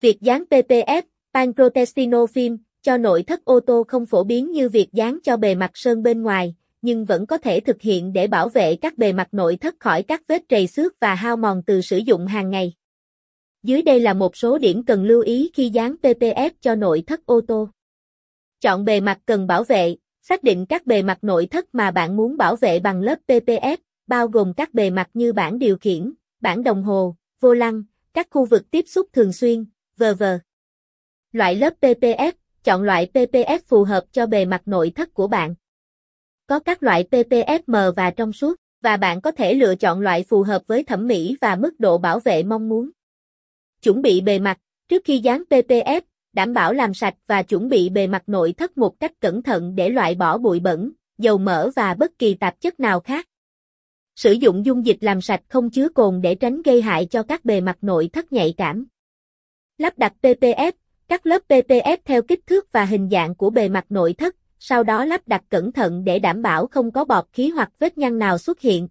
Việc dán PPF, Pancrotestino Film, cho nội thất ô tô không phổ biến như việc dán cho bề mặt sơn bên ngoài, nhưng vẫn có thể thực hiện để bảo vệ các bề mặt nội thất khỏi các vết trầy xước và hao mòn từ sử dụng hàng ngày. Dưới đây là một số điểm cần lưu ý khi dán PPF cho nội thất ô tô. Chọn bề mặt cần bảo vệ, xác định các bề mặt nội thất mà bạn muốn bảo vệ bằng lớp PPF, bao gồm các bề mặt như bảng điều khiển, bảng đồng hồ, vô lăng, các khu vực tiếp xúc thường xuyên, v.v. Loại lớp PPF, chọn loại PPF phù hợp cho bề mặt nội thất của bạn. Có các loại PPF mờ và trong suốt, và bạn có thể lựa chọn loại phù hợp với thẩm mỹ và mức độ bảo vệ mong muốn. Chuẩn bị bề mặt, trước khi dán PPF, đảm bảo làm sạch và chuẩn bị bề mặt nội thất một cách cẩn thận để loại bỏ bụi bẩn, dầu mỡ và bất kỳ tạp chất nào khác. Sử dụng dung dịch làm sạch không chứa cồn để tránh gây hại cho các bề mặt nội thất nhạy cảm. Lắp đặt PPF, cắt lớp PPF theo kích thước và hình dạng của bề mặt nội thất, sau đó lắp đặt cẩn thận để đảm bảo không có bọt khí hoặc vết nhăn nào xuất hiện.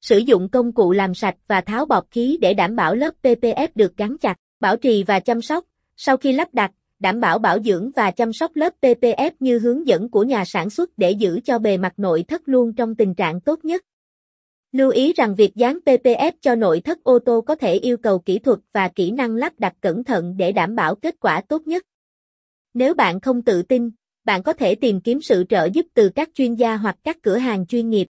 Sử dụng công cụ làm sạch và tháo bọt khí để đảm bảo lớp PPF được gắn chặt, bảo trì và chăm sóc. Sau khi lắp đặt, đảm bảo bảo dưỡng và chăm sóc lớp PPF như hướng dẫn của nhà sản xuất để giữ cho bề mặt nội thất luôn trong tình trạng tốt nhất. Lưu ý rằng việc dán PPF cho nội thất ô tô có thể yêu cầu kỹ thuật và kỹ năng lắp đặt cẩn thận để đảm bảo kết quả tốt nhất. Nếu bạn không tự tin, bạn có thể tìm kiếm sự trợ giúp từ các chuyên gia hoặc các cửa hàng chuyên nghiệp.